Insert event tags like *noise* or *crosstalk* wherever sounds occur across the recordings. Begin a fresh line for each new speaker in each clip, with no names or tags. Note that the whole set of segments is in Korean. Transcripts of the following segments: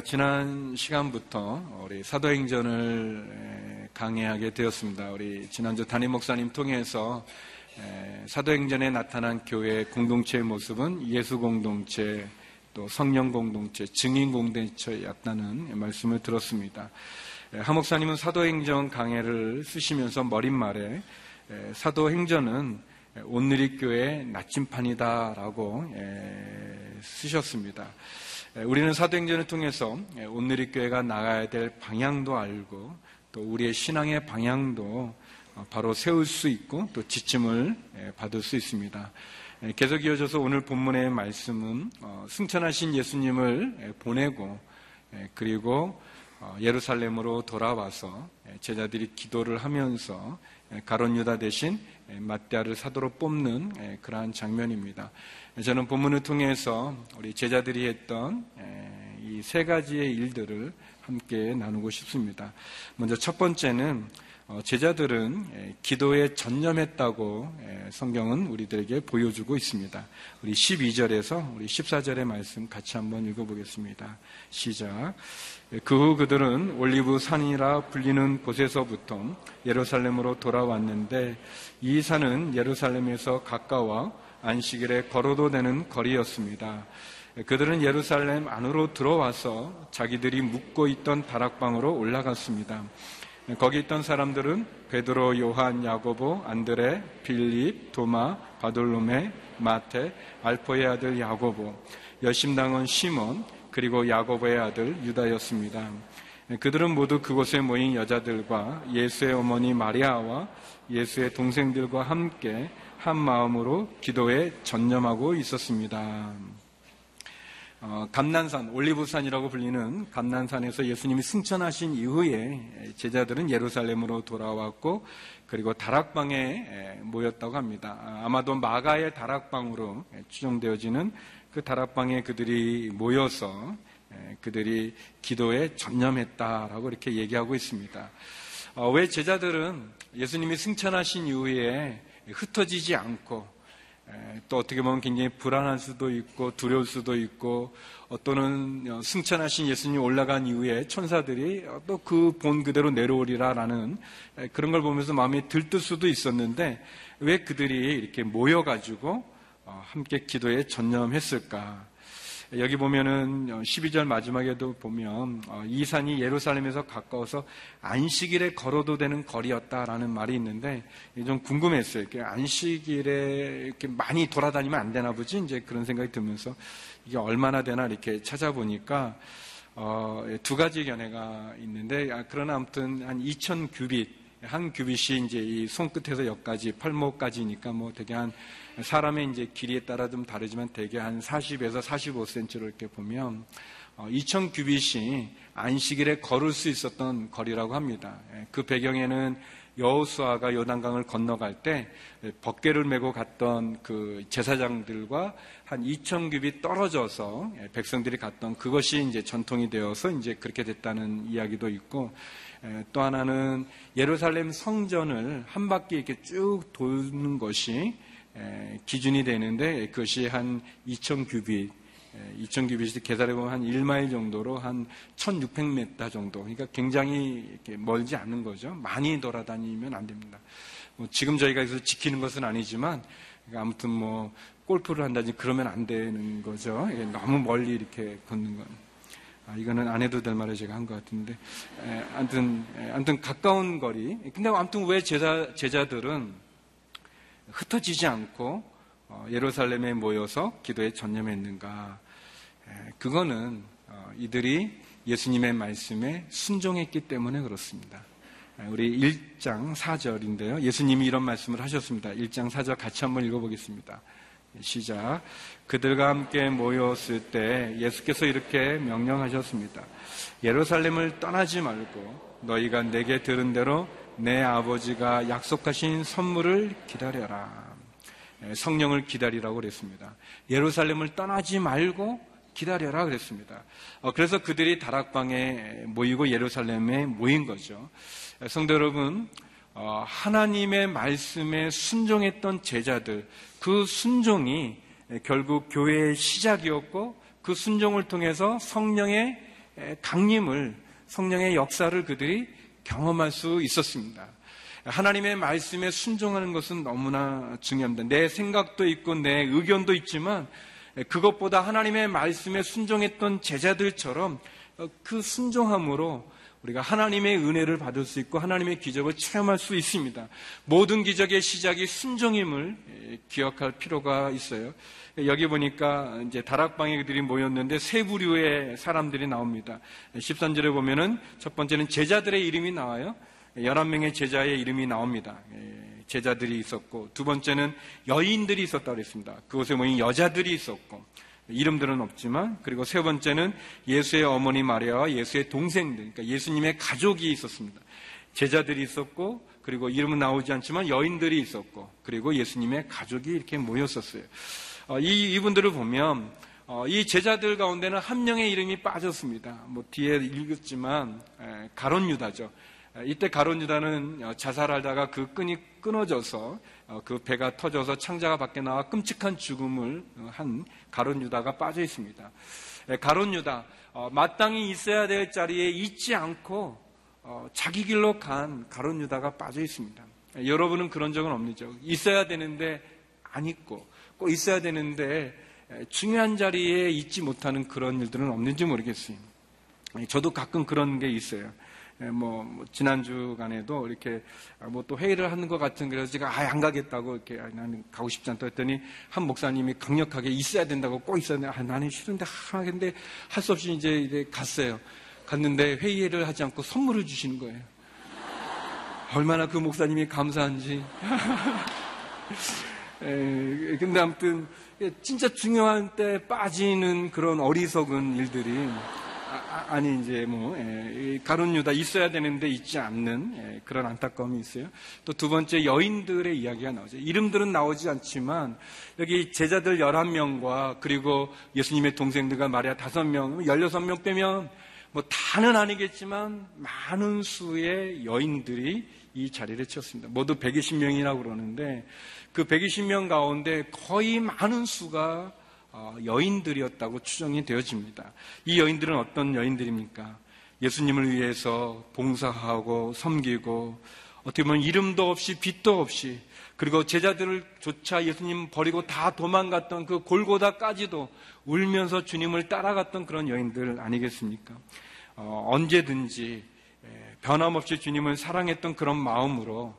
예, 우리가 지난 시간부터 우리 사도행전을 예, 강의하게 되었습니다. 우리 지난주 담임 목사님 통해서 예, 사도행전에 나타난 교회 공동체의 모습은 예수 공동체, 또 성령 공동체, 증인 공동체였다는 말씀을 들었습니다. 하 목사님은 사도행전 강해를 쓰시면서 머릿말에 사도행전은 온누리 교회 나침판이다라고 쓰셨습니다. 우리는 사도행전을 통해서 온누리 교회가 나가야 될 방향도 알고 또 우리의 신앙의 방향도 어, 바로 세울 수 있고 또 지침을 받을 수 있습니다. 계속 이어져서 오늘 본문의 말씀은 어, 승천하신 예수님을 보내고 그리고 어, 예루살렘으로 돌아와서 제자들이 기도를 하면서 가론 유다 대신 마띠아를 사도로 뽑는 그러한 장면입니다. 저는 본문을 통해서 우리 제자들이 했던 이 세 가지의 일들을 함께 나누고 싶습니다. 먼저 첫 번째는 어, 제자들은 기도에 전념했다고 성경은 우리들에게 보여주고 있습니다. 우리 12절에서 우리 14절의 말씀 같이 한번 읽어보겠습니다. 시작. 그 후 그들은 올리브 산이라 불리는 곳에서부터 예루살렘으로 돌아왔는데 이 산은 예루살렘에서 가까워 안식일에 걸어도 되는 거리였습니다. 그들은 예루살렘 안으로 들어와서 자기들이 묵고 있던 다락방으로 올라갔습니다. 거기 있던 사람들은 베드로, 요한, 야고보, 안드레, 빌립, 도마, 바돌로메, 마테, 알포의 아들 야고보, 여심당원 시몬, 그리고 야고보의 아들 유다였습니다. 그들은 모두 그곳에 모인 여자들과 예수의 어머니 마리아와 예수의 동생들과 함께 한 마음으로 기도에 전념하고 있었습니다. 어, 감난산, 올리브산이라고 불리는 감난산에서 예수님이 승천하신 이후에 제자들은 예루살렘으로 돌아왔고 그리고 다락방에 모였다고 합니다. 아마도 마가의 다락방으로 추정되어지는 그 다락방에 그들이 모여서 그들이 기도에 전념했다라고 이렇게 얘기하고 있습니다. 어, 왜 제자들은 예수님이 승천하신 이후에 흩어지지 않고 또 어떻게 보면 굉장히 불안할 수도 있고 두려울 수도 있고 어또는 어, 승천하신 예수님 올라간 이후에 천사들이 또 그 본 그대로 내려오리라라는 그런 걸 보면서 마음이 들뜰 수도 있었는데 왜 그들이 이렇게 모여가지고 어, 함께 기도에 전념했을까? 여기 보면은 12절 어, 마지막에도 보면 어, 이 산이 예루살렘에서 가까워서 안식일에 걸어도 되는 거리였다라는 말이 있는데 좀 궁금했어요. 안식일에 이렇게 많이 돌아다니면 안 되나 보지? 이제 그런 생각이 들면서 이게 얼마나 되나 이렇게 찾아보니까 어, 두 가지 견해가 있는데 아, 그러나 아무튼 한2,000 규빗 한 규빗이 이제 이 손끝에서 여기까지 팔목까지니까 뭐 되게 한 사람의 이제 길이에 따라 좀 다르지만 대개 한 40에서 45cm로 이렇게 보면 2,000 어, 규빗이 안식일에 걸을 수 있었던 거리라고 합니다. 예, 그 배경에는 여호수아가 요단강을 건너갈 때 벗개를 메고 갔던 그 제사장들과 한 2천 규빗 떨어져서 예, 백성들이 갔던 그것이 이제 전통이 되어서 이제 그렇게 됐다는 이야기도 있고 예, 또 하나는 예루살렘 성전을 한 바퀴 이렇게 쭉 도는 것이 기준이 되는데 그것이 한 2천 규빗 2천 규빗이 계산해 보면 한 1마일 정도로 한 1,600m 정도. 그러니까 굉장히 멀지 않은 거죠. 많이 돌아다니면 안 됩니다. 뭐 지금 저희가 여기서 지키는 것은 아니지만 그러니까 아무튼 뭐 골프를 한다든지 그러면 안 되는 거죠. 너무 멀리 이렇게 걷는 건. 아, 이거는 안 해도 될 말을 제가 한 것 같은데. 에, 아무튼, 에, 아무튼 가까운 거리. 근데 아무튼 왜 제자, 제자들은 흩어지지 않고 어, 예루살렘에 모여서 기도에 전념했는가? 그거는 어, 이들이 예수님의 말씀에 순종했기 때문에 그렇습니다. 우리 1장 4절인데요. 예수님이 이런 말씀을 하셨습니다. 1장 4절 같이 한번 읽어보겠습니다. 시작. 그들과 함께 모였을 때 예수께서 이렇게 명령하셨습니다. 예루살렘을 떠나지 말고 너희가 내게 들은 대로 내 아버지가 약속하신 선물을 기다려라. 성령을 기다리라고 그랬습니다. 예루살렘을 떠나지 말고 기다려라 그랬습니다. 어, 그래서 그들이 다락방에 모이고 예루살렘에 모인 거죠. 성도 여러분, 어, 하나님의 말씀에 순종했던 제자들, 그 순종이 결국 교회의 시작이었고 그 순종을 통해서 성령의 강림을, 성령의 역사를 그들이 경험할 수 있었습니다. 하나님의 말씀에 순종하는 것은 너무나 중요합니다. 내 생각도 있고 내 의견도 있지만 그것보다 하나님의 말씀에 순종했던 제자들처럼 그 순종함으로 우리가 하나님의 은혜를 받을 수 있고 하나님의 기적을 체험할 수 있습니다. 모든 기적의 시작이 순종임을 기억할 필요가 있어요. 여기 보니까 이제 다락방에 그들이 모였는데 세 부류의 사람들이 나옵니다. 13절에 보면은 첫 번째는 제자들의 이름이 나와요. 11명의 제자의 이름이 나옵니다. 예, 제자들이 있었고, 두 번째는 여인들이 있었다고 그랬습니다. 그곳에 모인 여자들이 있었고, 이름들은 없지만, 그리고 세 번째는 예수의 어머니 마리아와 예수의 동생들, 그러니까 예수님의 가족이 있었습니다. 제자들이 있었고, 그리고 이름은 나오지 않지만 여인들이 있었고, 그리고 예수님의 가족이 이렇게 모였었어요. 어, 이, 이분들을 보면, 어, 이 제자들 가운데는 한 명의 이름이 빠졌습니다. 뭐 뒤에 읽었지만, 가론 유다죠. 이때 가론 유다는 어, 자살하다가 그 끈이 끊어져서 어, 그 배가 터져서 창자가 밖에 나와 끔찍한 죽음을 어, 한 가론 유다가 빠져 있습니다. 가론 유다 마땅히 있어야 될 자리에 있지 않고 자기 길로 간 가론 유다가 빠져 있습니다. 여러분은 그런 적은 없죠. 있어야 되는데 안 있고 꼭 있어야 되는데 중요한 자리에 있지 못하는 그런 일들은 없는지 모르겠어요. 저도 가끔 그런 게 있어요. 예, 뭐, 뭐, 지난주간에도 이렇게 아, 뭐또 회의를 하는 것 같은 그래서 제가 아예 안 가겠다고 이렇게 아, 나는 가고 싶지 않다 했더니 한 목사님이 강력하게 있어야 된다고 꼭 있어야 돼. 아, 나는 싫은데 하겠는데 할 수 없이 이제, 이제 갔어요. 갔는데 회의를 하지 않고 선물을 주시는 거예요. 얼마나 그 목사님이 감사한지. 에, *laughs* 예, 근데 아무튼 진짜 중요한 때 빠지는 그런 어리석은 일들이 아, 니 이제 뭐 예, 가론 유다 있어야 되는데 있지 않는 예, 그런 안타까움이 있어요. 또 두 번째 여인들의 이야기가 나오죠. 이름들은 나오지 않지만 여기 제자들 11명과 그리고 예수님의 동생들과 마리아 5명, 16명 빼면 뭐 다는 아니겠지만 많은 수의 여인들이 이 자리를 채웠습니다. 모두 120명이라고 그러는데 그 120명 가운데 거의 많은 수가 어, 여인들이었다고 추정이 되어집니다. 이 여인들은 어떤 여인들입니까? 예수님을 위해서 봉사하고 섬기고 어떻게 보면 이름도 없이 빛도 없이 그리고 제자들을 조차 예수님 버리고 다 도망갔던 그 골고다까지도 울면서 주님을 따라갔던 그런 여인들 아니겠습니까? 어, 언제든지 변함없이 주님을 사랑했던 그런 마음으로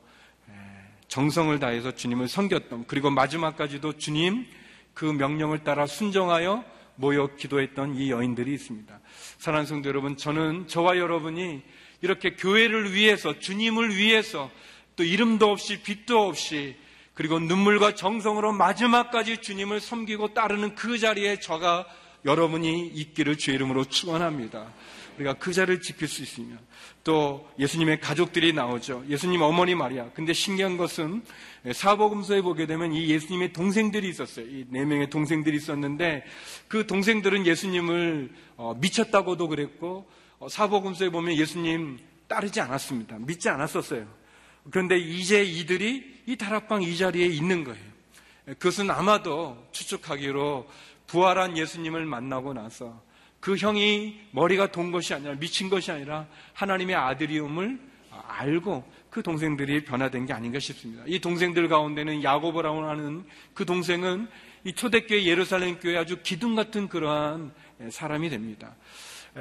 정성을 다해서 주님을 섬겼던 그리고 마지막까지도 주님 그 명령을 따라 순정하여 모여 기도했던 이 여인들이 있습니다. 사랑하는 성도 여러분, 저는 저와 여러분이 이렇게 교회를 위해서, 주님을 위해서, 또 이름도 없이, 빛도 없이, 그리고 눈물과 정성으로 마지막까지 주님을 섬기고 따르는 그 자리에 저가 여러분이 있기를 주의 이름으로 축원합니다. 우리가 그 자리를 지킬 수 있으면 또 예수님의 가족들이 나오죠. 예수님 어머니 마리아. 근데 신기한 것은 사복음서에 보게 되면 이 예수님의 동생들이 있었어요. 이 네 명의 동생들이 있었는데 그 동생들은 예수님을 어, 미쳤다고도 그랬고 어, 사복음서에 보면 예수님 따르지 않았습니다. 믿지 않았었어요. 그런데 이제 이들이 이 다락방 이 자리에 있는 거예요. 그것은 아마도 추측하기로 부활한 예수님을 만나고 나서 그 형이 머리가 돈 것이 아니라 미친 것이 아니라 하나님의 아들이음을 알고 그 동생들이 변화된 게 아닌가 싶습니다. 이 동생들 가운데는 야고보라고 하는 그 동생은 이 초대교회 예루살렘 교회 아주 기둥 같은 그러한 사람이 됩니다.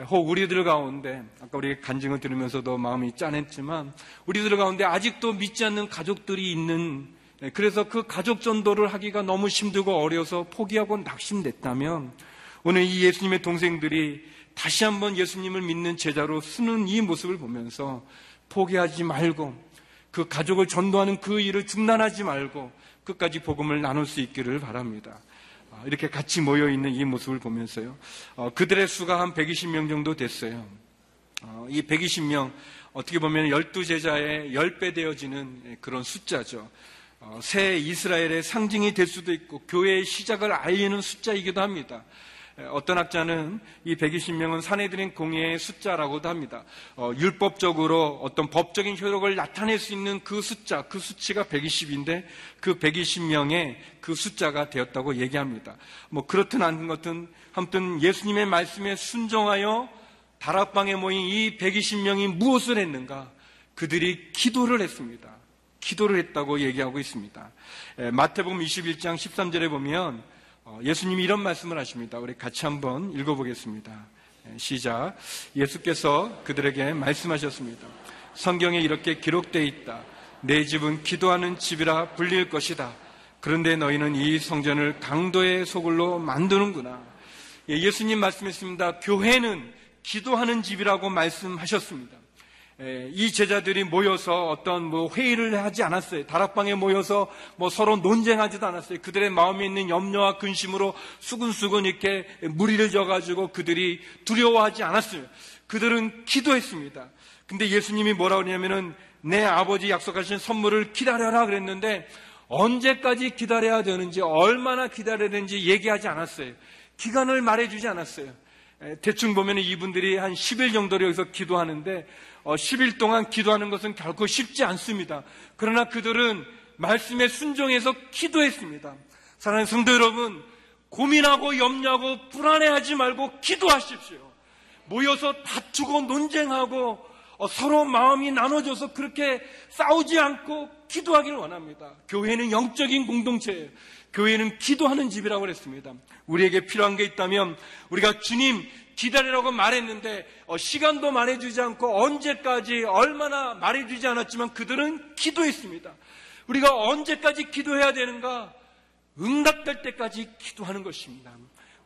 혹 우리들 가운데 아까 우리 간증을 들으면서도 마음이 짠했지만 우리들 가운데 아직도 믿지 않는 가족들이 있는 그래서 그 가족 전도를 하기가 너무 힘들고 어려서 포기하고 낙심됐다면 오늘 이 예수님의 동생들이 다시 한번 예수님을 믿는 제자로 쓰는 이 모습을 보면서 포기하지 말고 그 가족을 전도하는 그 일을 중단하지 말고 끝까지 복음을 나눌 수 있기를 바랍니다. 아, 이렇게 같이 모여 있는 이 모습을 보면서요. 어, 그들의 수가 한 120명 정도 됐어요. 어, 이 120명 어떻게 보면 12제자의 10배 되어지는 그런 숫자죠. 어, 새 이스라엘의 상징이 될 수도 있고 교회의 시작을 알리는 숫자이기도 합니다. 어떤 학자는 이 120명은 사내들인 공예의 숫자라고도 합니다. 어, 율법적으로 어떤 법적인 효력을 나타낼 수 있는 그 숫자, 그 수치가 120인데 그 120명의 그 숫자가 되었다고 얘기합니다. 뭐 그렇든 않은 것든 아무튼 예수님의 말씀에 순종하여 다락방에 모인 이 120명이 무엇을 했는가? 그들이 기도를 했습니다. 기도를 했다고 얘기하고 있습니다. 마태복음 21장 13절에 보면 어, 예수님이 이런 말씀을 하십니다. 우리 같이 한번 읽어보겠습니다. 시작. 예수께서 그들에게 말씀하셨습니다. 성경에 이렇게 기록되어 있다. 내 집은 기도하는 집이라 불릴 것이다. 그런데 너희는 이 성전을 강도의 소굴로 만드는구나. 예, 예수님 말씀했습니다. 교회는 기도하는 집이라고 말씀하셨습니다. 이 제자들이 모여서 어떤 뭐 회의를 하지 않았어요. 다락방에 모여서 뭐 서로 논쟁하지도 않았어요. 그들의 마음에 있는 염려와 근심으로 수근수근 이렇게 무리를 져가지고 그들이 두려워하지 않았어요. 그들은 기도했습니다. 근데 예수님이 뭐라 그러냐면은 내 아버지 약속하신 선물을 기다려라 그랬는데 언제까지 기다려야 되는지 얼마나 기다려야 되는지 얘기하지 않았어요. 기간을 말해주지 않았어요. 대충 보면 이분들이 한 10일 정도로 여기서 기도하는데 10일 어, 동안 기도하는 것은 결코 쉽지 않습니다. 그러나 그들은 말씀에 순종해서 기도했습니다. 사랑하는 성도 여러분, 고민하고 염려하고 불안해하지 말고 기도하십시오. 모여서 다투고 논쟁하고 어, 서로 마음이 나눠져서 그렇게 싸우지 않고 기도하기를 원합니다. 교회는 영적인 공동체예요. 교회는 기도하는 집이라고 그랬습니다. 우리에게 필요한 게 있다면 우리가 주님 기다리라고 말했는데 어, 시간도 말해주지 않고 언제까지 얼마나 말해주지 않았지만 그들은 기도했습니다. 우리가 언제까지 기도해야 되는가? 응답될 때까지 기도하는 것입니다.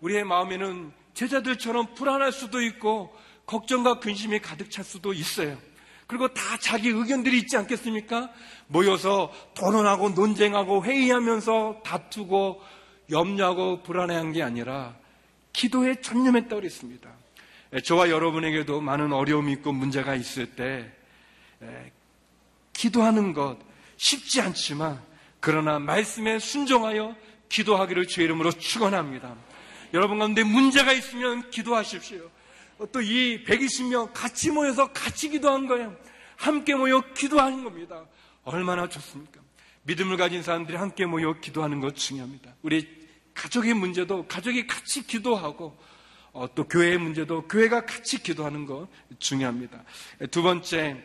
우리의 마음에는 제자들처럼 불안할 수도 있고 걱정과 근심이 가득 찰 수도 있어요. 그리고 다 자기 의견들이 있지 않겠습니까? 모여서 토론하고 논쟁하고 회의하면서 다투고 염려하고 불안해한 게 아니라 기도에 전념했다고 그랬습니다. 저와 여러분에게도 많은 어려움이 있고 문제가 있을 때 기도하는 것 쉽지 않지만 그러나 말씀에 순종하여 기도하기를 주의 이름으로 축원합니다. 여러분 가운데 문제가 있으면 기도하십시오. 또 이 120명 같이 모여서 같이 기도한 거예요. 함께 모여 기도하는 겁니다. 얼마나 좋습니까? 믿음을 가진 사람들이 함께 모여 기도하는 것 중요합니다. 우리 가족의 문제도 가족이 같이 기도하고 어, 또 교회의 문제도 교회가 같이 기도하는 것 중요합니다. 두 번째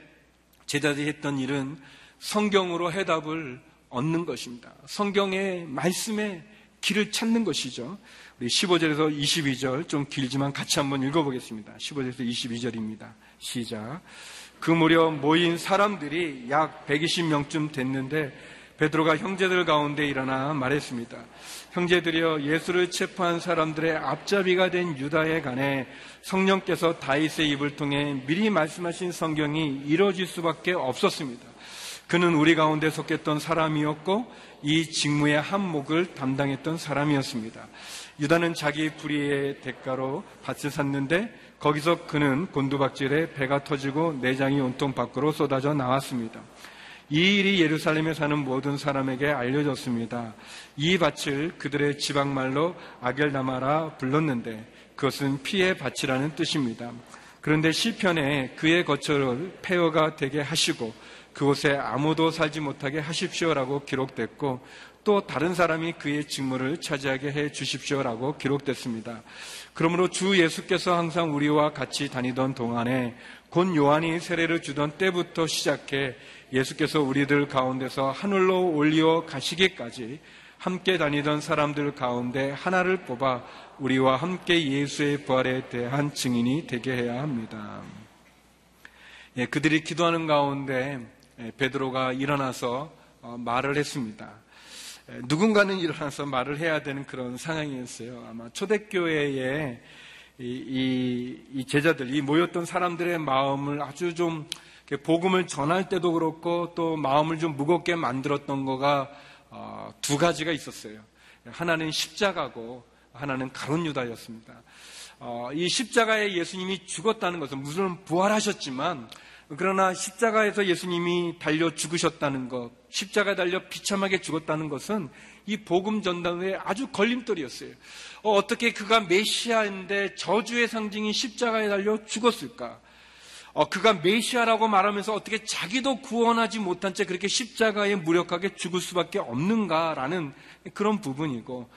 제자들이 했던 일은 성경으로 해답을 얻는 것입니다. 성경의 말씀에 길을 찾는 것이죠. 우리 15절에서 22절 좀 길지만 같이 한번 읽어보겠습니다. 15절에서 22절입니다. 시작. 그 무렵 모인 사람들이 약 120명쯤 됐는데 베드로가 형제들 가운데 일어나 말했습니다. 형제들이여 예수를 체포한 사람들의 앞잡이가 된 유다에 관해 성령께서 다윗의 입을 통해 미리 말씀하신 성경이 이뤄질 수밖에 없었습니다. 그는 우리 가운데 속했던 사람이었고 이 직무의 한몫을 담당했던 사람이었습니다. 유다는 자기 불의의 대가로 밭을 샀는데 거기서 그는 곤두박질에 배가 터지고 내장이 온통 밖으로 쏟아져 나왔습니다. 이 일이 예루살렘에 사는 모든 사람에게 알려졌습니다. 이 밭을 그들의 지방말로 아겔다마라 불렀는데 그것은 피의 밭이라는 뜻입니다. 그런데 시편에 그의 거처를 폐허가 되게 하시고 그곳에 아무도 살지 못하게 하십시오라고 기록됐고 또 다른 사람이 그의 직무를 차지하게 해 주십시오라고 기록됐습니다. 그러므로 주 예수께서 항상 우리와 같이 다니던 동안에 곧 요한이 세례를 주던 때부터 시작해 예수께서 우리들 가운데서 하늘로 올리어 가시기까지 함께 다니던 사람들 가운데 하나를 뽑아 우리와 함께 예수의 부활에 대한 증인이 되게 해야 합니다. 예, 그들이 기도하는 가운데 예, 베드로가 일어나서 어, 말을 했습니다. 예, 누군가는 일어나서 말을 해야 되는 그런 상황이었어요. 아마 초대교회에 이, 이, 이 제자들, 이 모였던 사람들의 마음을 아주 좀 복음을 전할 때도 그렇고 또 마음을 좀 무겁게 만들었던 거가 어, 두 가지가 있었어요. 하나는 십자가고 하나는 가론 유다였습니다. 어, 이 십자가에 예수님이 죽었다는 것은 무슨 부활하셨지만 그러나 십자가에서 예수님이 달려 죽으셨다는 것, 십자가에 달려 비참하게 죽었다는 것은 이 복음 전단의 아주 걸림돌이었어요. 어, 떻게 그가 메시아인데 저주의 상징인 십자가에 달려 죽었을까? 어, 그가 메시아라고 말하면서 어떻게 자기도 구원하지 못한 채 그렇게 십자가에 무력하게 죽을 수밖에 없는가라는 그런 부분이고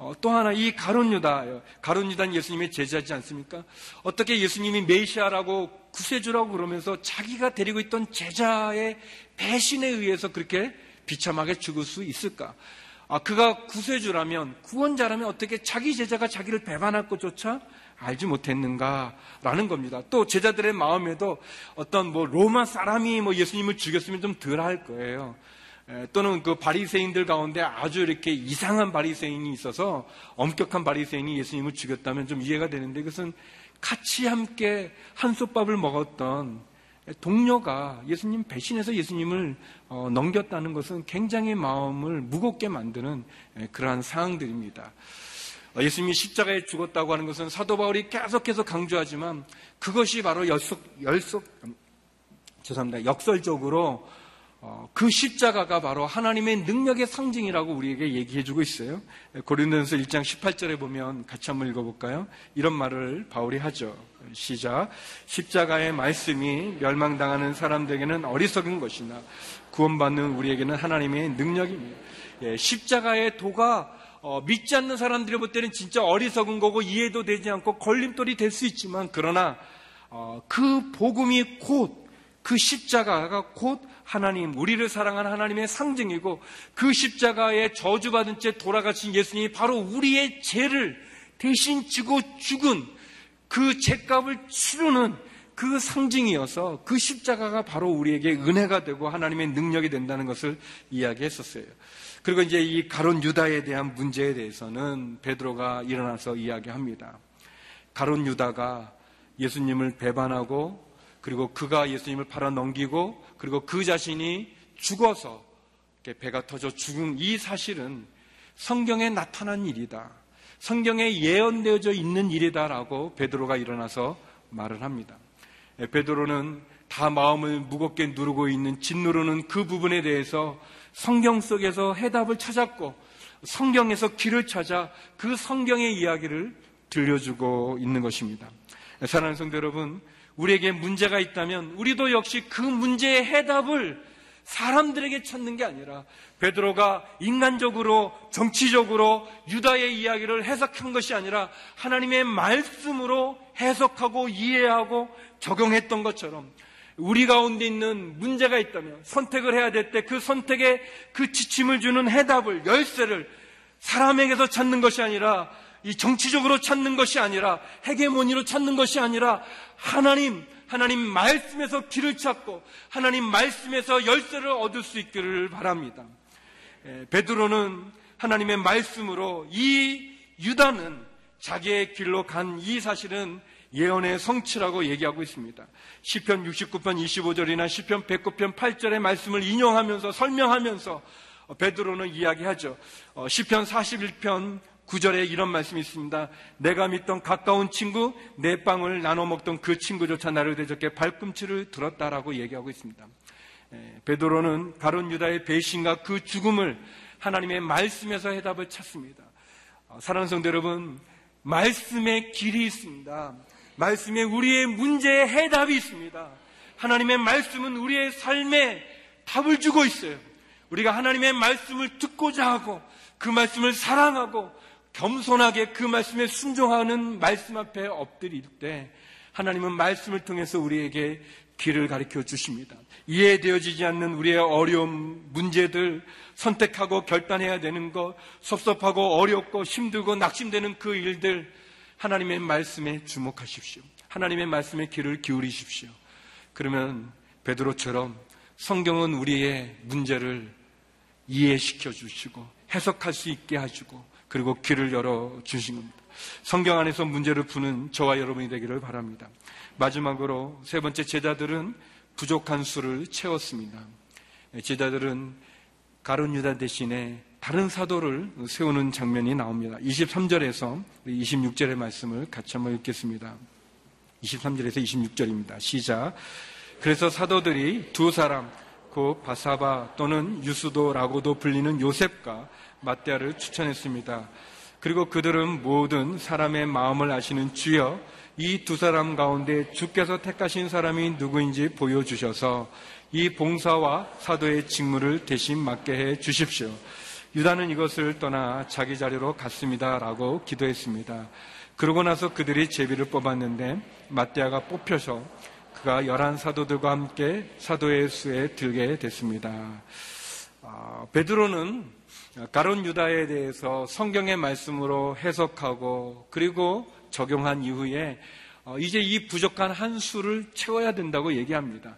어, 또 하나 이 가론 유다, 가론 유다는 예수님의 제자지 않습니까? 어떻게 예수님이 메시아라고 구세주라고 그러면서 자기가 데리고 있던 제자의 배신에 의해서 그렇게 비참하게 죽을 수 있을까? 아, 그가 구세주라면, 구원자라면 어떻게 자기 제자가 자기를 배반할 것조차 알지 못했는가라는 겁니다. 또 제자들의 마음에도 어떤 뭐 로마 사람이 뭐 예수님을 죽였으면 좀 덜 할 거예요. 또는 그 바리새인들 가운데 아주 이렇게 이상한 바리새인이 있어서 엄격한 바리새인이 예수님을 죽였다면 좀 이해가 되는데 그것은 같이 함께 한솥밥을 먹었던 동료가 예수님 배신해서 예수님을 어, 넘겼다는 것은 굉장히 마음을 무겁게 만드는 그러한 상황들입니다. 어, 예수님이 십자가에 죽었다고 하는 것은 사도 바울이 계속해서 강조하지만 그것이 바로 열속, 열속, 음, 죄송합니다. 역설적으로 어, 그 십자가가 바로 하나님의 능력의 상징이라고 우리에게 얘기해주고 있어요. 고린도전서 1장 18절에 보면 같이 한번 읽어볼까요? 이런 말을 바울이 하죠. 시작. 십자가의 말씀이 멸망당하는 사람들에게는 어리석은 것이나 구원받는 우리에게는 하나님의 능력입니다. 예, 십자가의 도가 어, 믿지 않는 사람들이 볼 때는 진짜 어리석은 거고 이해도 되지 않고 걸림돌이 될 수 있지만 그러나 어, 그 복음이 곧 그 십자가가 곧 하나님, 우리를 사랑하는 하나님의 상징이고 그 십자가에 저주받은 채 돌아가신 예수님이 바로 우리의 죄를 대신 지고 죽은 그 죄값을 치르는 그 상징이어서 그 십자가가 바로 우리에게 은혜가 되고 하나님의 능력이 된다는 것을 이야기했었어요. 그리고 이제 이 가론 유다에 대한 문제에 대해서는 베드로가 일어나서 이야기합니다. 가론 유다가 예수님을 배반하고 그리고 그가 예수님을 팔아 넘기고 그리고 그 자신이 죽어서 배가 터져 죽은 이 사실은 성경에 나타난 일이다. 성경에 예언되어져 있는 일이다라고 베드로가 일어나서 말을 합니다. 예, 베드로는 다 마음을 무겁게 누르고 있는 짓누르는 그 부분에 대해서 성경 속에서 해답을 찾았고 성경에서 길을 찾아 그 성경의 이야기를 들려주고 있는 것입니다. 예, 사랑하는 성도 여러분, 우리에게 문제가 있다면 우리도 역시 그 문제의 해답을 사람들에게 찾는 게 아니라 베드로가 인간적으로 정치적으로 유다의 이야기를 해석한 것이 아니라 하나님의 말씀으로 해석하고 이해하고 적용했던 것처럼 우리 가운데 있는 문제가 있다면 선택을 해야 될 때 그 선택에 그 지침을 주는 해답을 열쇠를 사람에게서 찾는 것이 아니라 이 정치적으로 찾는 것이 아니라 헤게모니로 찾는 것이 아니라 하나님 하나님 말씀에서 길을 찾고 하나님 말씀에서 열쇠를 얻을 수 있기를 바랍니다. 베드로는 하나님의 말씀으로 이 유다는 자기의 길로 간 이 사실은 예언의 성취라고 얘기하고 있습니다. 시편 69편 25절이나 시편 109편 8절의 말씀을 인용하면서 설명하면서 베드로는 이야기하죠. 어, 시편 41편 9절에 이런 말씀이 있습니다. 내가 믿던 가까운 친구, 내 빵을 나눠 먹던 그 친구조차 나를 대적해 발꿈치를 들었다라고 얘기하고 있습니다. 베드로는 가론 유다의 배신과 그 죽음을 하나님의 말씀에서 해답을 찾습니다. 어, 사랑하는 성도 여러분, 말씀의 길이 있습니다. 말씀에 우리의 문제의 해답이 있습니다. 하나님의 말씀은 우리의 삶에 답을 주고 있어요. 우리가 하나님의 말씀을 듣고자 하고 그 말씀을 사랑하고 겸손하게 그 말씀에 순종하는 말씀 앞에 엎드릴 때 하나님은 말씀을 통해서 우리에게 길을 가르쳐 주십니다. 이해되어지지 않는 우리의 어려움, 문제들, 선택하고 결단해야 되는 것, 섭섭하고 어렵고 힘들고 낙심되는 그 일들, 하나님의 말씀에 주목하십시오. 하나님의 말씀에 귀를 기울이십시오. 그러면 베드로처럼 성경은 우리의 문제를 이해시켜 주시고 해석할 수 있게 해주고 그리고 귀를 열어 주신 겁니다. 성경 안에서 문제를 푸는 저와 여러분이 되기를 바랍니다. 마지막으로 세 번째 제자들은 부족한 수를 채웠습니다. 제자들은 가론 유다 대신에 다른 사도를 세우는 장면이 나옵니다. 23절에서 26절의 말씀을 같이 한번 읽겠습니다. 23절에서 26절입니다. 시작. 그래서 사도들이 두 사람, 그 바사바 또는 유수도라고도 불리는 요셉과 마띠아를 추천했습니다. 그리고 그들은 모든 사람의 마음을 아시는 주여 이 두 사람 가운데 주께서 택하신 사람이 누구인지 보여주셔서 이 봉사와 사도의 직무를 대신 맡게 해 주십시오. 유다는 이것을 떠나 자기 자리로 갔습니다라고 기도했습니다. 그러고 나서 그들이 제비를 뽑았는데 마띠아가 뽑혀서 그가 열한 사도들과 함께 사도의 수에 들게 됐습니다. 아, 베드로는 가론 유다에 대해서 성경의 말씀으로 해석하고 그리고 적용한 이후에 어, 이제 이 부족한 한 수를 채워야 된다고 얘기합니다.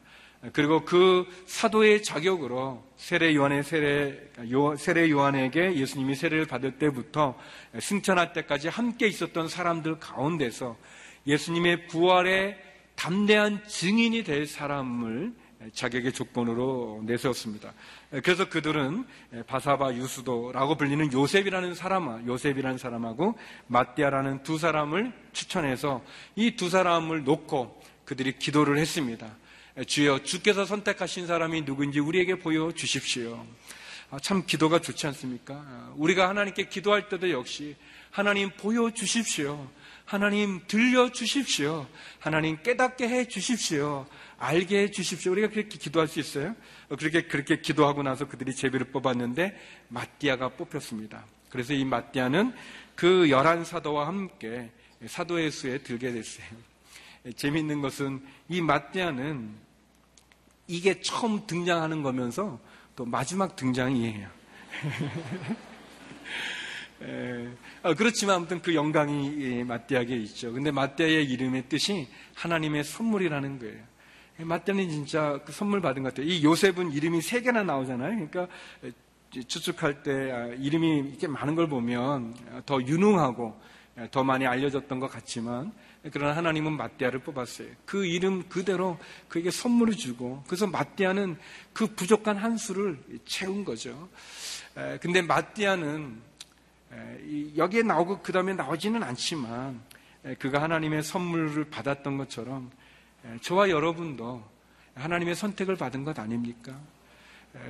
그리고 그 사도의 자격으로 세례 요한의 세례 세례 요한에게 예수님이 세례를 받을 때부터 승천할 때까지 함께 있었던 사람들 가운데서 예수님의 부활에 담대한 증인이 될 사람을 자격의 조건으로 내세웠습니다. 그래서 그들은 바사바 유수도라고 불리는 요셉이라는 사람, 요셉이라는 사람하고 마띠아라는 두 사람을 추천해서 이 두 사람을 놓고 그들이 기도를 했습니다. 주여, 주께서 선택하신 사람이 누구인지 우리에게 보여 주십시오. 아, 참 기도가 좋지 않습니까? 우리가 하나님께 기도할 때도 역시 하나님 보여 주십시오. 하나님 들려 주십시오. 하나님 깨닫게 해 주십시오. 알게 해 주십시오. 우리가 그렇게 기도할 수 있어요? 그렇게 그렇게 기도하고 나서 그들이 제비를 뽑았는데 마띠아가 뽑혔습니다. 그래서 이 마띠아는 그 열한 사도와 함께 사도의 수에 들게 됐어요. *laughs* 재미있는 것은 이 마띠아는 이게 처음 등장하는 거면서 또 마지막 등장이에요. *laughs* 에, 어, 그렇지만 아무튼 그 영광이 마띠아에게 있죠. 근데 마띠아의 이름의 뜻이 하나님의 선물이라는 거예요. 마띠아는 진짜 그 선물 받은 것 같아요. 이 요셉은 이름이 세 개나 나오잖아요. 그러니까 추측할 때 아, 이름이 이렇게 많은 걸 보면 더 유능하고 더 많이 알려졌던 것 같지만 그러나 하나님은 마띠아를 뽑았어요. 그 이름 그대로 그에게 선물을 주고 그래서 마띠아는 그 부족한 한 수를 채운 거죠. 근데 마띠아는 여기에 나오고 그 다음에 나오지는 않지만 그가 하나님의 선물을 받았던 것처럼 저와 여러분도 하나님의 선택을 받은 것 아닙니까?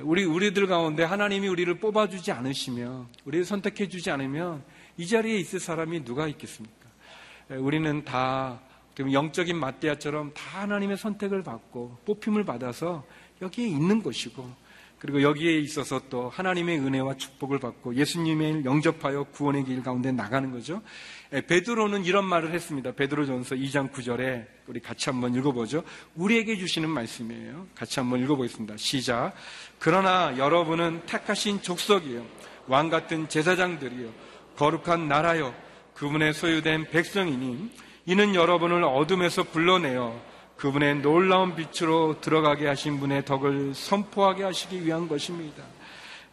우리 우리들 가운데 하나님이 우리를 뽑아주지 않으시면 우리를 선택해주지 않으면 이 자리에 있을 사람이 누가 있겠습니까? 우리는 다 영적인 마띠아처럼 다 하나님의 선택을 받고 뽑힘을 받아서 여기에 있는 것이고 그리고 여기에 있어서 또 하나님의 은혜와 축복을 받고 예수님의 영접하여 구원의 길 가운데 나가는 거죠. 베드로는 이런 말을 했습니다. 베드로전서 2장 9절에 우리 같이 한번 읽어보죠. 우리에게 주시는 말씀이에요. 같이 한번 읽어보겠습니다. 시작. 그러나 여러분은 택하신 족속이요. 왕 같은 제사장들이요. 거룩한 나라요. 그분의 소유된 백성이니 이는 여러분을 어둠에서 불러내어 그분의 놀라운 빛으로 들어가게 하신 분의 덕을 선포하게 하시기 위한 것입니다.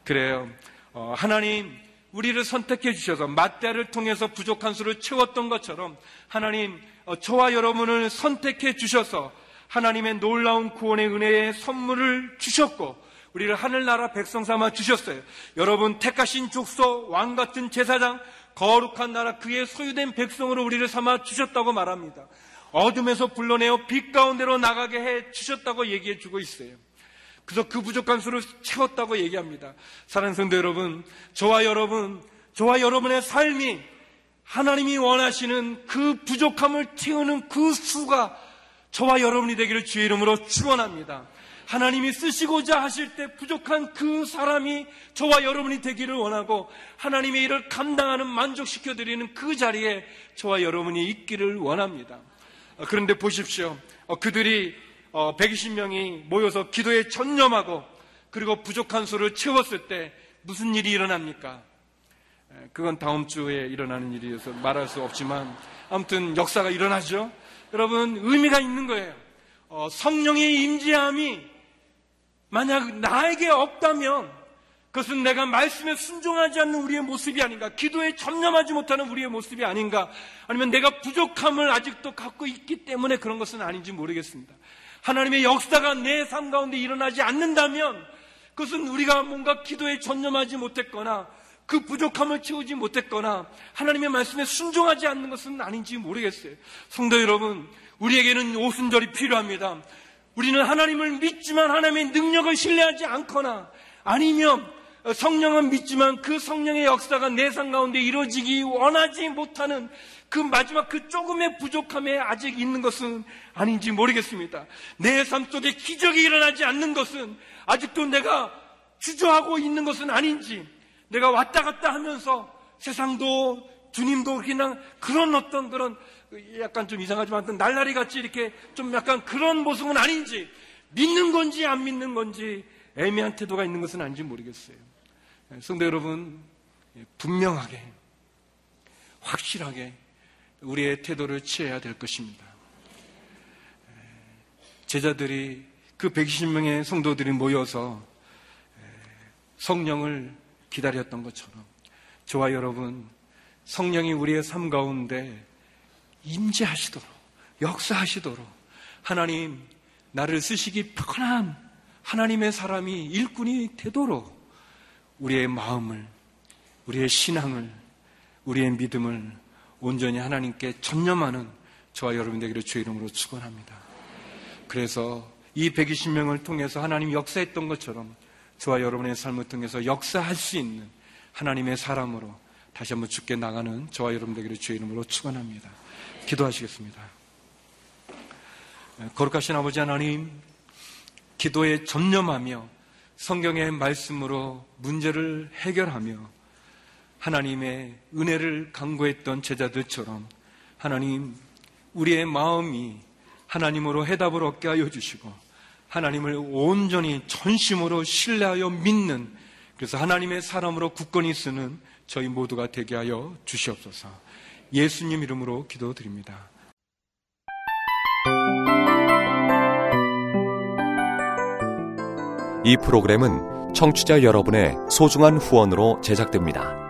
그래요. 어, 하나님, 우리를 선택해 주셔서 맞대를 통해서 부족한 수를 채웠던 것처럼 하나님, 어, 저와 여러분을 선택해 주셔서 하나님의 놀라운 구원의 은혜의 선물을 주셨고 우리를 하늘나라 백성 삼아 주셨어요. 여러분 택하신 족속 왕 같은 제사장 거룩한 나라 그의 소유된 백성으로 우리를 삼아 주셨다고 말합니다. 어둠에서 불러내어 빛 가운데로 나가게 해 주셨다고 얘기해 주고 있어요. 그래서 그 부족한 수를 채웠다고 얘기합니다. 사랑하는 성도 여러분, 저와 여러분, 저와 여러분의 삶이 하나님이 원하시는 그 부족함을 채우는 그 수가 저와 여러분이 되기를 주의 이름으로 축원합니다. 하나님이 쓰시고자 하실 때 부족한 그 사람이 저와 여러분이 되기를 원하고 하나님의 일을 감당하는 만족시켜 드리는 그 자리에 저와 여러분이 있기를 원합니다. 어, 그런데 보십시오. 어, 그들이 120명이 어, 모여서 기도에 전념하고 그리고 부족한 수를 채웠을 때 무슨 일이 일어납니까? 그건 다음 주에 일어나는 일이어서 말할 수 없지만 아무튼 역사가 일어나죠. 여러분 의미가 있는 거예요. 성령의 임재함이 만약 나에게 없다면 그것은 내가 말씀에 순종하지 않는 우리의 모습이 아닌가, 기도에 전념하지 못하는 우리의 모습이 아닌가, 아니면 내가 부족함을 아직도 갖고 있기 때문에 그런 것은 아닌지 모르겠습니다. 하나님의 역사가 내 삶 가운데 일어나지 않는다면 그것은 우리가 뭔가 기도에 전념하지 못했거나 그 부족함을 채우지 못했거나 하나님의 말씀에 순종하지 않는 것은 아닌지 모르겠어요. 성도 여러분, 우리에게는 오순절이 필요합니다. 우리는 하나님을 믿지만 하나님의 능력을 신뢰하지 않거나 아니면 성령은 믿지만 그 성령의 역사가 내 삶 가운데 이루어지기 원하지 못하는 그 마지막 그 조금의 부족함에 아직 있는 것은 아닌지 모르겠습니다. 내 삶 속에 기적이 일어나지 않는 것은 아직도 내가 주저하고 있는 것은 아닌지 내가 왔다 갔다 하면서 세상도 주님도 그냥 그런 어떤 그런 약간 좀 이상하지만 날라리 같이 이렇게 좀 약간 그런 모습은 아닌지 믿는 건지 안 믿는 건지 애매한 태도가 있는 것은 아닌지 모르겠어요. 성도 여러분, 분명하게, 확실하게 우리의 태도를 취해야 될 것입니다. 제자들이 그 120명의 성도들이 모여서 성령을 기다렸던 것처럼 저와 여러분 성령이 우리의 삶 가운데 임재하시도록 역사하시도록 하나님 나를 쓰시기 편한 하나님의 사람이 일꾼이 되도록 우리의 마음을 우리의 신앙을 우리의 믿음을 온전히 하나님께 전념하는 저와 여러분 되기를 주의 이름으로 축원합니다. 그래서 이 120명을 통해서 하나님 역사했던 것처럼 저와 여러분의 삶을 통해서 역사할 수 있는 하나님의 사람으로 다시 한번 죽게 나가는 저와 여러분 되기를 주의 이름으로 축원합니다. 기도하시겠습니다. 거룩하신 아버지 하나님, 기도에 전념하며 성경의 말씀으로 문제를 해결하며 하나님의 은혜를 강구했던 제자들처럼 하나님, 우리의 마음이 하나님으로 해답을 얻게 하여 주시고 하나님을 온전히 전심으로 신뢰하여 믿는 그래서 하나님의 사람으로 굳건히 쓰는 저희 모두가 되게 하여 주시옵소서. 예수님 이름으로 기도드립니다.
이 프로그램은 청취자 여러분의 소중한 후원으로 제작됩니다.